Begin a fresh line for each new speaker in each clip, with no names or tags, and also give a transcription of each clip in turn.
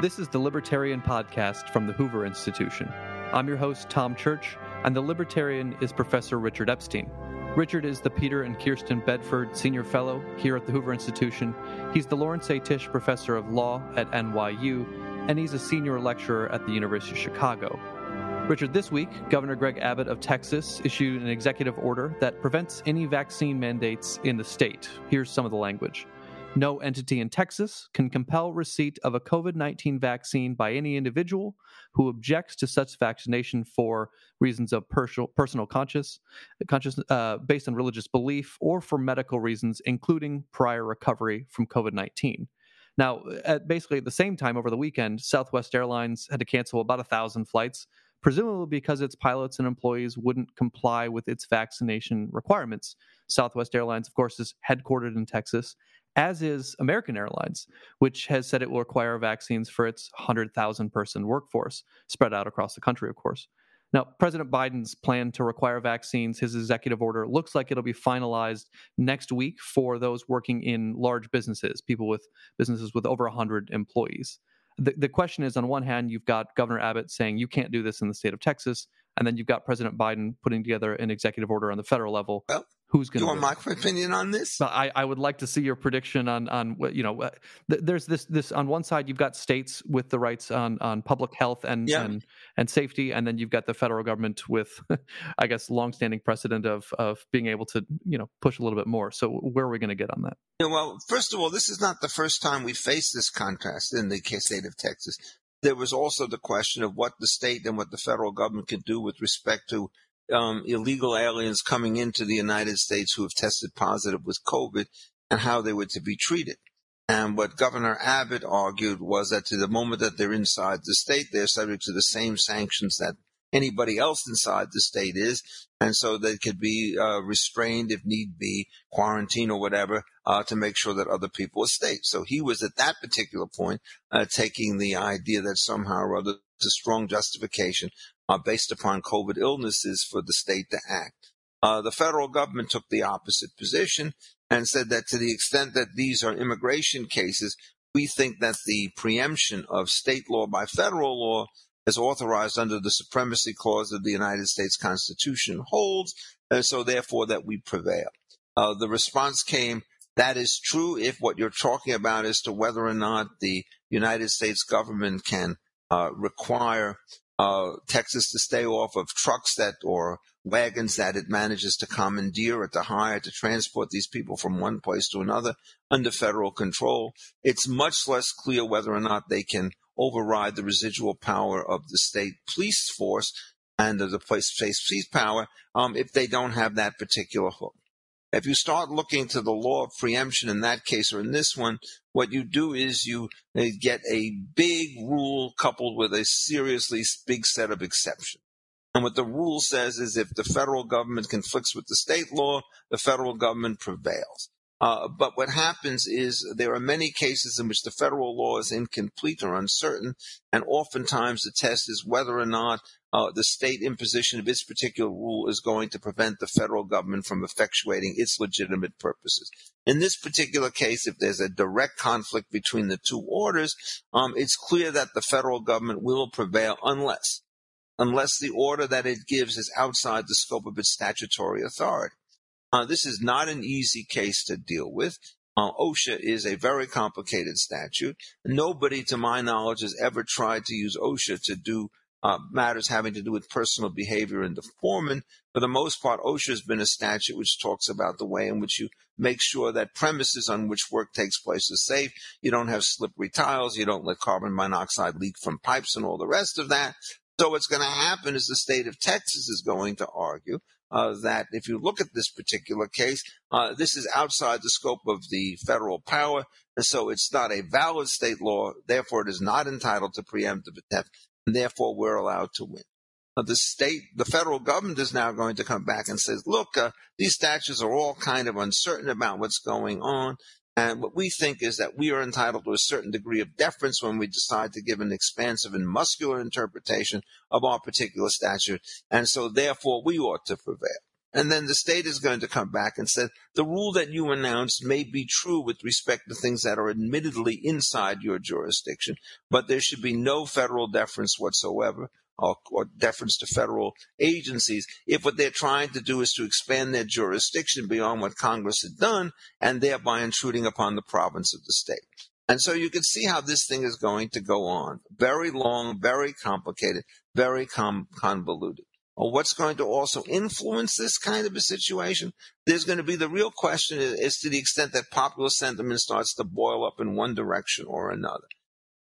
This is the Libertarian Podcast from the Hoover Institution. I'm your host, Tom Church, and the Libertarian is Professor Richard Epstein. Richard is the Peter and Kirsten Bedford Senior Fellow here at the Hoover Institution. He's the Lawrence A. Tisch Professor of Law at NYU, and he's a senior lecturer at the University of Chicago. Richard, this week, Governor Greg Abbott of Texas issued an executive order that prevents any vaccine mandates in the state. Here's some of the language. No entity in Texas can compel receipt of a COVID 19 vaccine by any individual who objects to such vaccination for reasons of personal, conscious, conscious uh, based on religious belief or for medical reasons, including prior recovery from COVID 19. Now, at basically at the same time over the weekend, Southwest Airlines had to cancel about a thousand flights, presumably because its pilots and employees wouldn't comply with its vaccination requirements. Southwest Airlines, of course, is headquartered in Texas as is American Airlines, which has said it will require vaccines for its 100,000 person workforce, spread out across the country, of course. Now, President Biden's plan to require vaccines, his executive order, looks like it'll be finalized next week for those working in large businesses, people with businesses with over 100 employees. The, the question is on one hand, you've got Governor Abbott saying you can't do this in the state of Texas. And then you've got President Biden putting together an executive order on the federal level.
Well,
who's going to?
You want my opinion on this?
I, I would like to see your prediction on on what you know. There's this this on one side you've got states with the rights on on public health and
Yeah.
and and safety, and then you've got the federal government with, I guess, longstanding precedent of of being able to you know push a little bit more. So where are we going to get on that?
Yeah, well, first of all, this is not the first time we faced this contrast in the state of Texas. There was also the question of what the state and what the federal government could do with respect to um, illegal aliens coming into the United States who have tested positive with COVID and how they were to be treated. And what Governor Abbott argued was that to the moment that they're inside the state, they're subject to the same sanctions that anybody else inside the state is. And so they could be uh, restrained if need be, quarantine or whatever, uh, to make sure that other people are safe. So he was at that particular point uh, taking the idea that somehow or other it's a strong justification uh, based upon COVID illnesses for the state to act. Uh, the federal government took the opposite position and said that to the extent that these are immigration cases, we think that the preemption of state law by federal law as authorized under the supremacy clause of the United States Constitution holds, and so therefore that we prevail. Uh, the response came, that is true if what you're talking about is to whether or not the United States government can uh, require uh, Texas to stay off of trucks that or wagons that it manages to commandeer or to hire to transport these people from one place to another under federal control. It's much less clear whether or not they can override the residual power of the state police force and of the place police power um, if they don't have that particular hook. If you start looking to the law of preemption in that case or in this one, what you do is you get a big rule coupled with a seriously big set of exceptions. And what the rule says is if the federal government conflicts with the state law, the federal government prevails. Uh, but what happens is there are many cases in which the federal law is incomplete or uncertain, and oftentimes the test is whether or not uh, the state imposition of its particular rule is going to prevent the federal government from effectuating its legitimate purposes. In this particular case, if there's a direct conflict between the two orders, um, it's clear that the federal government will prevail unless unless the order that it gives is outside the scope of its statutory authority. Uh, this is not an easy case to deal with. Uh, OSHA is a very complicated statute. Nobody, to my knowledge, has ever tried to use OSHA to do uh, matters having to do with personal behavior and the foreman. For the most part, OSHA has been a statute which talks about the way in which you make sure that premises on which work takes place are safe. You don't have slippery tiles. You don't let carbon monoxide leak from pipes and all the rest of that. So what's going to happen is the state of Texas is going to argue uh, that if you look at this particular case, uh, this is outside the scope of the federal power, and so it's not a valid state law. Therefore, it is not entitled to preemptive attack, and therefore we're allowed to win. Now, the state, the federal government is now going to come back and says, look, uh, these statutes are all kind of uncertain about what's going on. And what we think is that we are entitled to a certain degree of deference when we decide to give an expansive and muscular interpretation of our particular statute. And so therefore we ought to prevail. And then the state is going to come back and say, the rule that you announced may be true with respect to things that are admittedly inside your jurisdiction, but there should be no federal deference whatsoever. Or, or, deference to federal agencies if what they're trying to do is to expand their jurisdiction beyond what Congress had done and thereby intruding upon the province of the state. And so you can see how this thing is going to go on. Very long, very complicated, very com- convoluted or what's going to also influence this kind of a situation, there's going to be the real question is to the extent that popular sentiment starts to boil up in one direction or another.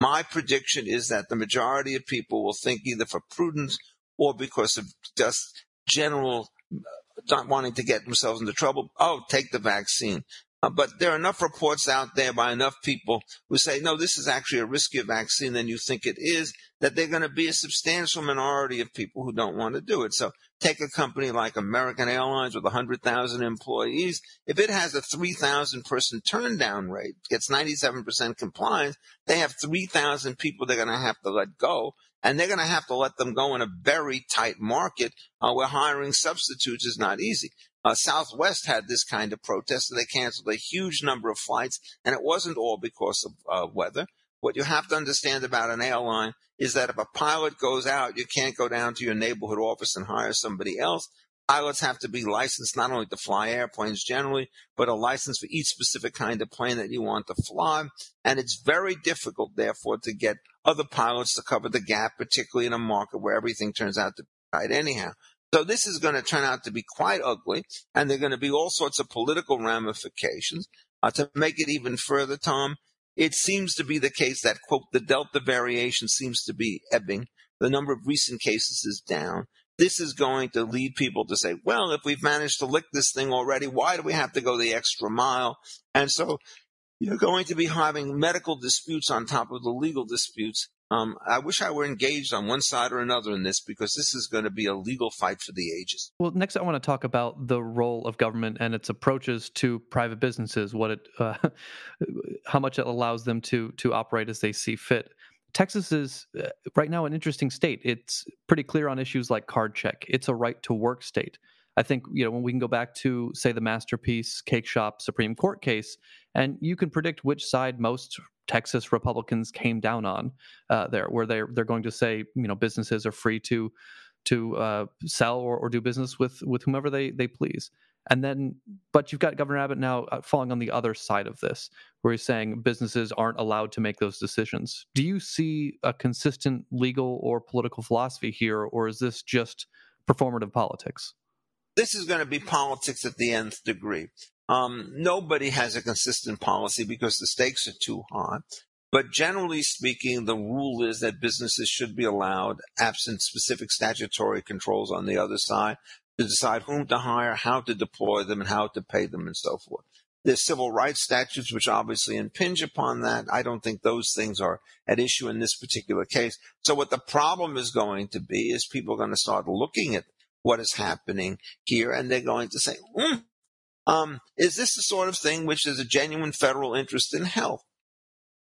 My prediction is that the majority of people will think either for prudence or because of just general uh, not wanting to get themselves into trouble, oh, take the vaccine. Uh, but there are enough reports out there by enough people who say, no, this is actually a riskier vaccine than you think it is, that they're going to be a substantial minority of people who don't want to do it. So take a company like American Airlines with 100,000 employees. If it has a 3,000 person turn down rate, gets 97% compliance, they have 3,000 people they're going to have to let go. And they're going to have to let them go in a very tight market uh, where hiring substitutes is not easy. Uh, Southwest had this kind of protest, and they canceled a huge number of flights, and it wasn't all because of uh, weather. What you have to understand about an airline is that if a pilot goes out, you can't go down to your neighborhood office and hire somebody else. Pilots have to be licensed not only to fly airplanes generally, but a license for each specific kind of plane that you want to fly. And it's very difficult, therefore, to get other pilots to cover the gap, particularly in a market where everything turns out to be right anyhow. So this is going to turn out to be quite ugly, and there are going to be all sorts of political ramifications. Uh, to make it even further, Tom, it seems to be the case that, quote, the Delta variation seems to be ebbing. The number of recent cases is down. This is going to lead people to say, well, if we've managed to lick this thing already, why do we have to go the extra mile? And so you're going to be having medical disputes on top of the legal disputes um, I wish I were engaged on one side or another in this because this is going to be a legal fight for the ages.
Well, next I want to talk about the role of government and its approaches to private businesses, what it, uh, how much it allows them to to operate as they see fit. Texas is uh, right now an interesting state. It's pretty clear on issues like card check. It's a right to work state. I think you know when we can go back to say the Masterpiece Cakeshop Supreme Court case, and you can predict which side most Texas Republicans came down on uh, there, where they're they're going to say you know businesses are free to to uh, sell or, or do business with with whomever they they please. And then, but you've got Governor Abbott now uh, falling on the other side of this, where he's saying businesses aren't allowed to make those decisions. Do you see a consistent legal or political philosophy here, or is this just performative politics?
This is going to be politics at the nth degree. Um, nobody has a consistent policy because the stakes are too high. But generally speaking, the rule is that businesses should be allowed, absent specific statutory controls on the other side, to decide whom to hire, how to deploy them, and how to pay them, and so forth. There's civil rights statutes which obviously impinge upon that. I don't think those things are at issue in this particular case. So what the problem is going to be is people are going to start looking at what is happening here and they're going to say, mm, um, is this the sort of thing which is a genuine federal interest in health?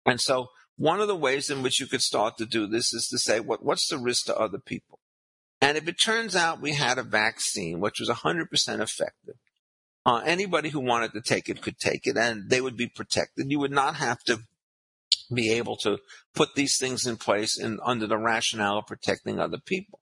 And so one of the ways in which you could start to do this is to say, what, what's the risk to other people? And if it turns out we had a vaccine which was 100% effective, uh, anybody who wanted to take it could take it and they would be protected. You would not have to be able to put these things in place in, under the rationale of protecting other people.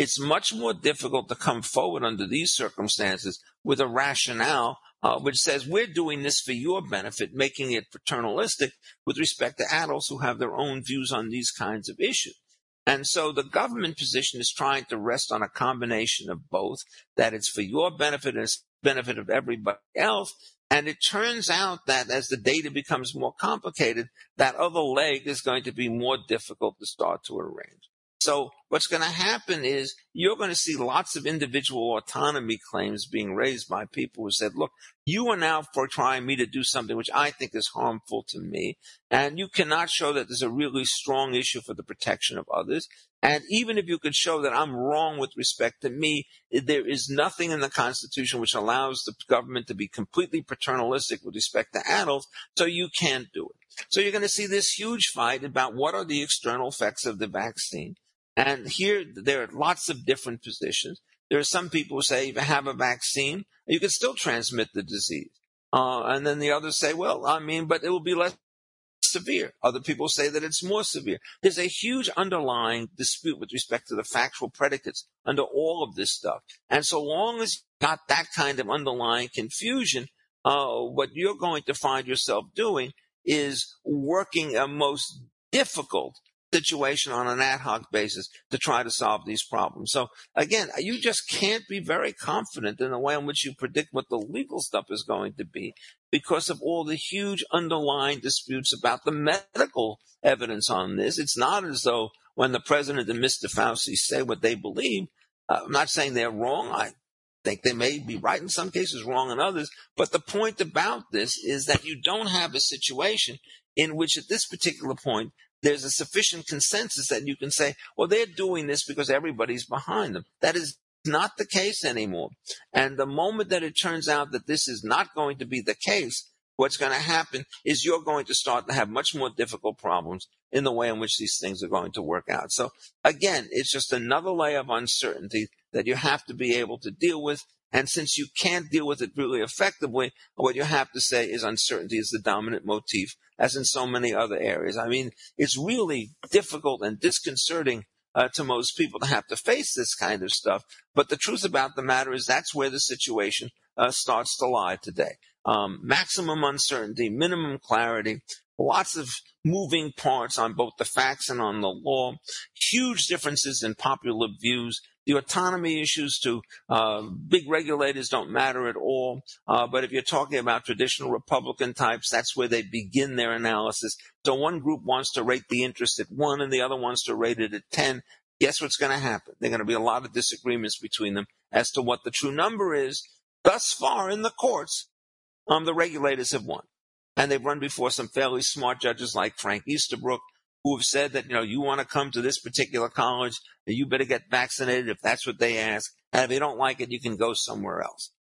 It's much more difficult to come forward under these circumstances with a rationale uh, which says we're doing this for your benefit, making it paternalistic with respect to adults who have their own views on these kinds of issues. And so the government position is trying to rest on a combination of both, that it's for your benefit and it's benefit of everybody else. And it turns out that as the data becomes more complicated, that other leg is going to be more difficult to start to arrange. So what's going to happen is you're going to see lots of individual autonomy claims being raised by people who said, look, you are now for trying me to do something which I think is harmful to me. And you cannot show that there's a really strong issue for the protection of others. And even if you could show that I'm wrong with respect to me, there is nothing in the Constitution which allows the government to be completely paternalistic with respect to adults. So you can't do it. So you're going to see this huge fight about what are the external effects of the vaccine. And here there are lots of different positions. there are some people who say if you have a vaccine, you can still transmit the disease. Uh, and then the others say, well, I mean, but it will be less severe. Other people say that it's more severe. There's a huge underlying dispute with respect to the factual predicates under all of this stuff. And so long as you've got that kind of underlying confusion, uh, what you're going to find yourself doing is working a most difficult situation on an ad hoc basis to try to solve these problems. So again, you just can't be very confident in the way in which you predict what the legal stuff is going to be because of all the huge underlying disputes about the medical evidence on this. It's not as though when the president and Mr. Fauci say what they believe, uh, I'm not saying they're wrong. I think they may be right in some cases, wrong in others. But the point about this is that you don't have a situation in which at this particular point there's a sufficient consensus that you can say, well, they're doing this because everybody's behind them. That is not the case anymore. And the moment that it turns out that this is not going to be the case, what's going to happen is you're going to start to have much more difficult problems in the way in which these things are going to work out. So again, it's just another layer of uncertainty that you have to be able to deal with. And since you can't deal with it really effectively, what you have to say is uncertainty is the dominant motif as in so many other areas. I mean, it's really difficult and disconcerting uh, to most people to have to face this kind of stuff. But the truth about the matter is that's where the situation uh, starts to lie today. Um, maximum uncertainty, minimum clarity, lots of moving parts on both the facts and on the law, huge differences in popular views, the autonomy issues to uh, big regulators don't matter at all. Uh, but if you're talking about traditional Republican types, that's where they begin their analysis. So one group wants to rate the interest at one and the other wants to rate it at 10. Guess what's going to happen? There are going to be a lot of disagreements between them as to what the true number is. Thus far in the courts, um, the regulators have won. And they've run before some fairly smart judges like Frank Easterbrook, who have said that, you know, you want to come to this particular college, you better get vaccinated if that's what they ask. And if you don't like it, you can go somewhere else.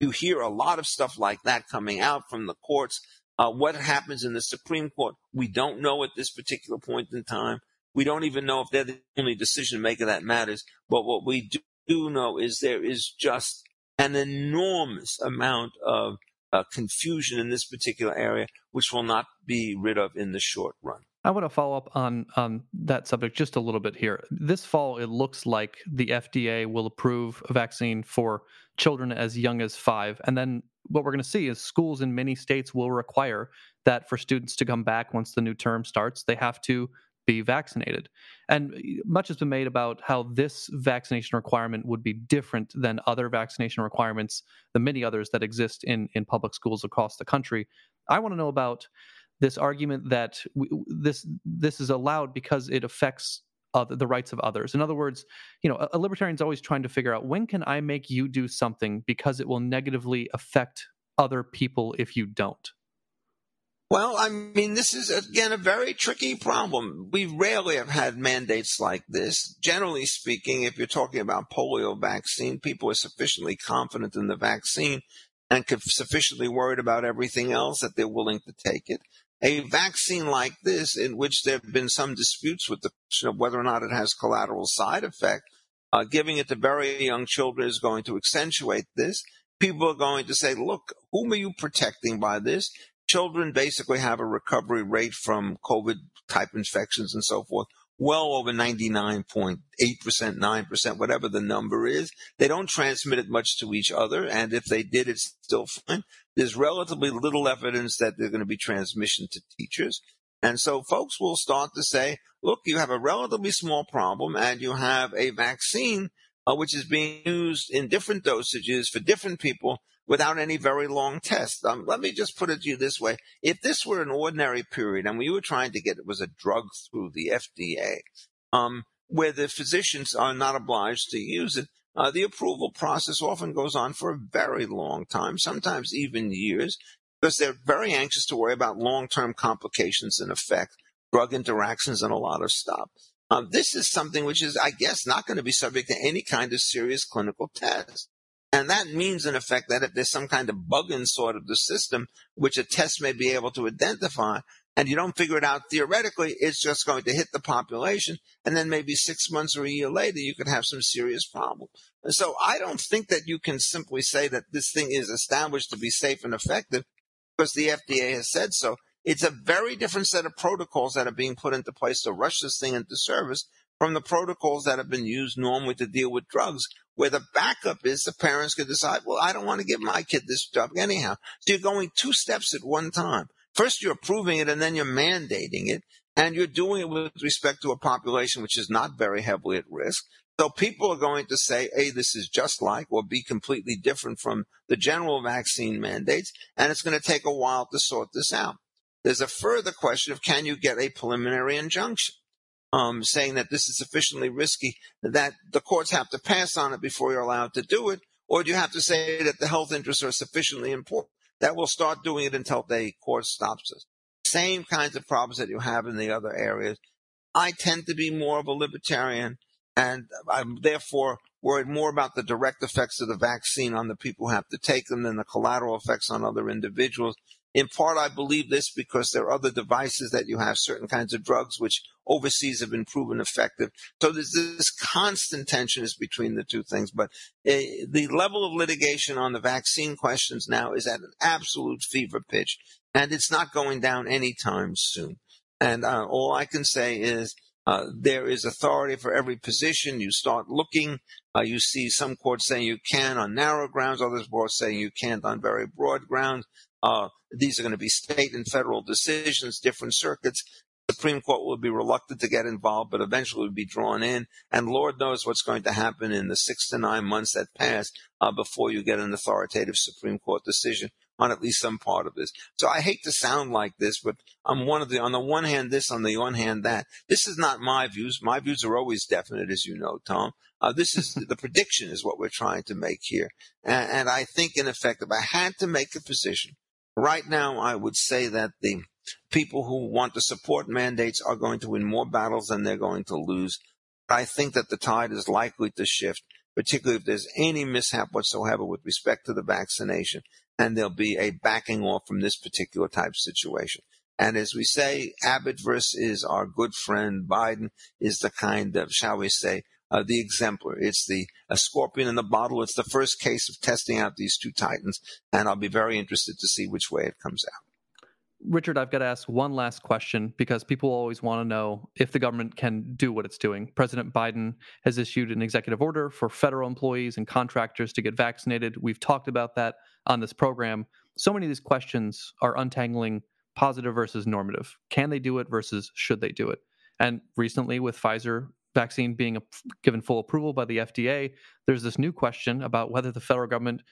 You hear a lot of stuff like that coming out from the courts. Uh, what happens in the Supreme Court, we don't know at this particular point in time. We don't even know if they're the only decision maker that matters. But what we do know is there is just an enormous amount of uh, confusion in this particular area, which will not be rid of in the short run.
I want to follow up on on that subject just a little bit here. This fall, it looks like the FDA will approve a vaccine for children as young as five, and then what we're going to see is schools in many states will require that for students to come back once the new term starts, they have to be vaccinated. And uh, much has been made about how this vaccination requirement would be different than other vaccination requirements, the many others that exist in in public schools across the country. I want to know about this argument that this this is allowed because it affects other, the rights of others. In other words, you know, a, a libertarian's always trying to figure out when can I make you do something because it will negatively affect other people if you don't.
Well, I mean, this is again a very tricky problem. We rarely have had mandates like this. Generally speaking, if you're talking about polio vaccine, people are sufficiently confident in the vaccine and sufficiently worried about everything else that they're willing to take it a vaccine like this, in which there have been some disputes with the question of whether or not it has collateral side effect, uh, giving it to very young children is going to accentuate this. People are going to say, look, whom are you protecting by this? Children basically have a recovery rate from COVID type infections and so forth well over 99.8%, 9%, whatever the number is. They don't transmit it much to each other. And if they did, it's still fine. There's relatively little evidence that there's going to be transmission to teachers. And so folks will start to say, look, you have a relatively small problem and you have a vaccine uh, which is being used in different dosages for different people without any very long tests. Um, let me just put it to you this way. If this were an ordinary period and we were trying to get it was a drug through the FDA, um, where the physicians are not obliged to use it, uh, the approval process often goes on for a very long time, sometimes even years, because they're very anxious to worry about long-term complications and effect, drug interactions, and a lot of stuff. Um, this is something which is, I guess, not going to be subject to any kind of serious clinical test. And that means, in effect, that if there's some kind of bug in sort of the system, which a test may be able to identify, and you don't figure it out theoretically, it's just going to hit the population. And then maybe six months or a year later, you could have some serious problem. And so I don't think that you can simply say that this thing is established to be safe and effective because the FDA has said so. It's a very different set of protocols that are being put into place to rush this thing into service from the protocols that have been used normally to deal with drugs, where the backup is the parents could decide, well, I don't want to give my kid this drug anyhow. So you're going two steps at one time. First, you're approving it and then you're mandating it. And you're doing it with respect to a population which is not very heavily at risk. So people are going to say, hey, this is just like or be completely different from the general vaccine mandates. And it's going to take a while to sort this out. There's a further question of can you get a preliminary injunction? Um, saying that this is sufficiently risky that the courts have to pass on it before you're allowed to do it? Or do you have to say that the health interests are sufficiently important that we'll start doing it until the court stops us? Same kinds of problems that you have in the other areas. I tend to be more of a libertarian, and I'm therefore worried more about the direct effects of the vaccine on the people who have to take them than the collateral effects on other individuals. In part, I believe this because there are other devices that you have, certain kinds of drugs, which overseas have been proven effective. So there's this constant tension is between the two things. But uh, the level of litigation on the vaccine questions now is at an absolute fever pitch, and it's not going down anytime soon. And uh, all I can say is uh, there is authority for every position. You start looking. Uh, you see some courts saying you can on narrow grounds, others courts saying you can't on very broad grounds. Uh, these are going to be state and federal decisions, different circuits. Supreme Court will be reluctant to get involved, but eventually will be drawn in. And Lord knows what's going to happen in the six to nine months that pass uh, before you get an authoritative Supreme Court decision on at least some part of this. So I hate to sound like this, but I'm one of the, on the one hand, this, on the one hand, that. This is not my views. My views are always definite, as you know, Tom. Uh, this is the prediction is what we're trying to make here. And, and I think, in effect, if I had to make a position, Right now, I would say that the people who want to support mandates are going to win more battles than they're going to lose. I think that the tide is likely to shift, particularly if there's any mishap whatsoever with respect to the vaccination, and there'll be a backing off from this particular type of situation. And as we say, Abbott versus our good friend Biden is the kind of, shall we say, uh, the exemplar. It's the a scorpion in the bottle. It's the first case of testing out these two titans, and I'll be very interested to see which way it comes out.
Richard, I've got to ask one last question because people always want to know if the government can do what it's doing. President Biden has issued an executive order for federal employees and contractors to get vaccinated. We've talked about that on this program. So many of these questions are untangling positive versus normative. Can they do it versus should they do it? And recently, with Pfizer vaccine being given full approval by the FDA, there's this new question about whether the federal government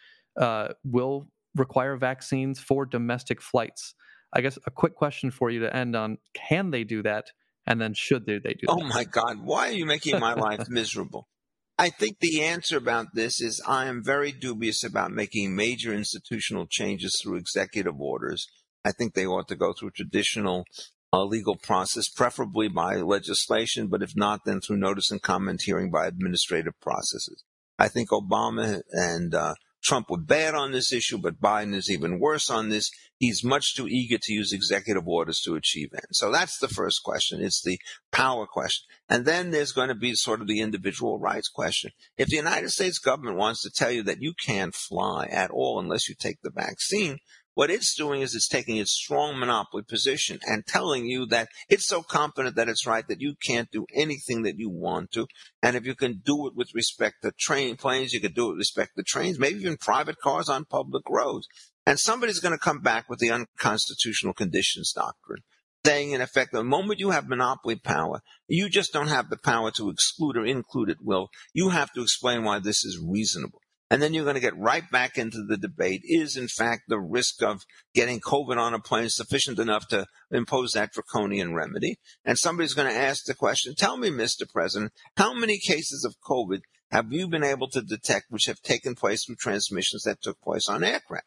uh, will require vaccines for domestic flights. I guess a quick question for you to end on: Can they do that? And then should they, they do? That?
Oh
that?
my God! Why are you making my life miserable? I think the answer about this is I am very dubious about making major institutional changes through executive orders. I think they ought to go through traditional a legal process, preferably by legislation, but if not, then through notice and comment hearing by administrative processes. I think Obama and uh, Trump were bad on this issue, but Biden is even worse on this. He's much too eager to use executive orders to achieve ends. So that's the first question. It's the power question. And then there's going to be sort of the individual rights question. If the United States government wants to tell you that you can't fly at all unless you take the vaccine, what it's doing is it's taking its strong monopoly position and telling you that it's so confident that it's right that you can't do anything that you want to. And if you can do it with respect to train planes, you can do it with respect to trains, maybe even private cars on public roads. And somebody's going to come back with the unconstitutional conditions doctrine saying in effect, the moment you have monopoly power, you just don't have the power to exclude or include at will. You have to explain why this is reasonable. And then you're going to get right back into the debate. Is in fact the risk of getting COVID on a plane sufficient enough to impose that draconian remedy? And somebody's going to ask the question, tell me, Mr. President, how many cases of COVID have you been able to detect which have taken place through transmissions that took place on aircraft?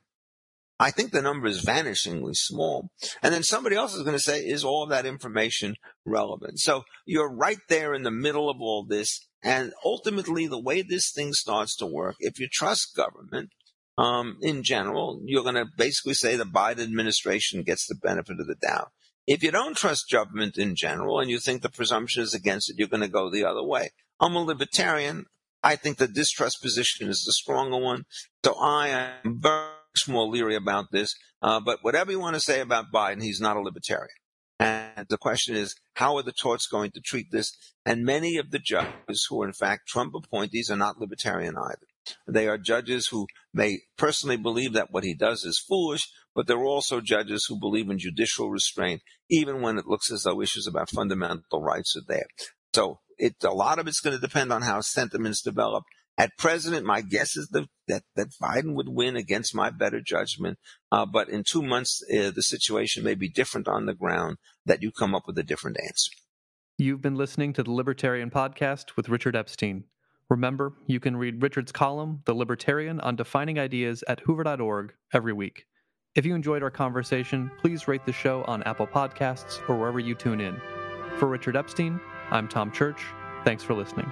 I think the number is vanishingly small. And then somebody else is going to say, is all that information relevant? So you're right there in the middle of all this. And ultimately, the way this thing starts to work, if you trust government, um, in general, you're going to basically say the Biden administration gets the benefit of the doubt. If you don't trust government in general and you think the presumption is against it, you're going to go the other way. I'm a libertarian. I think the distrust position is the stronger one. So I am much more leery about this. Uh, but whatever you want to say about Biden, he's not a libertarian. And the question is, how are the courts going to treat this? And many of the judges who are in fact Trump appointees are not libertarian either. They are judges who may personally believe that what he does is foolish, but they're also judges who believe in judicial restraint, even when it looks as though issues about fundamental rights are there. So it, a lot of it's going to depend on how sentiments develop. At present, my guess is the, that, that Biden would win against my better judgment. Uh, but in two months, uh, the situation may be different on the ground, that you come up with a different answer.
You've been listening to the Libertarian Podcast with Richard Epstein. Remember, you can read Richard's column, The Libertarian, on defining ideas at hoover.org every week. If you enjoyed our conversation, please rate the show on Apple Podcasts or wherever you tune in. For Richard Epstein, I'm Tom Church. Thanks for listening.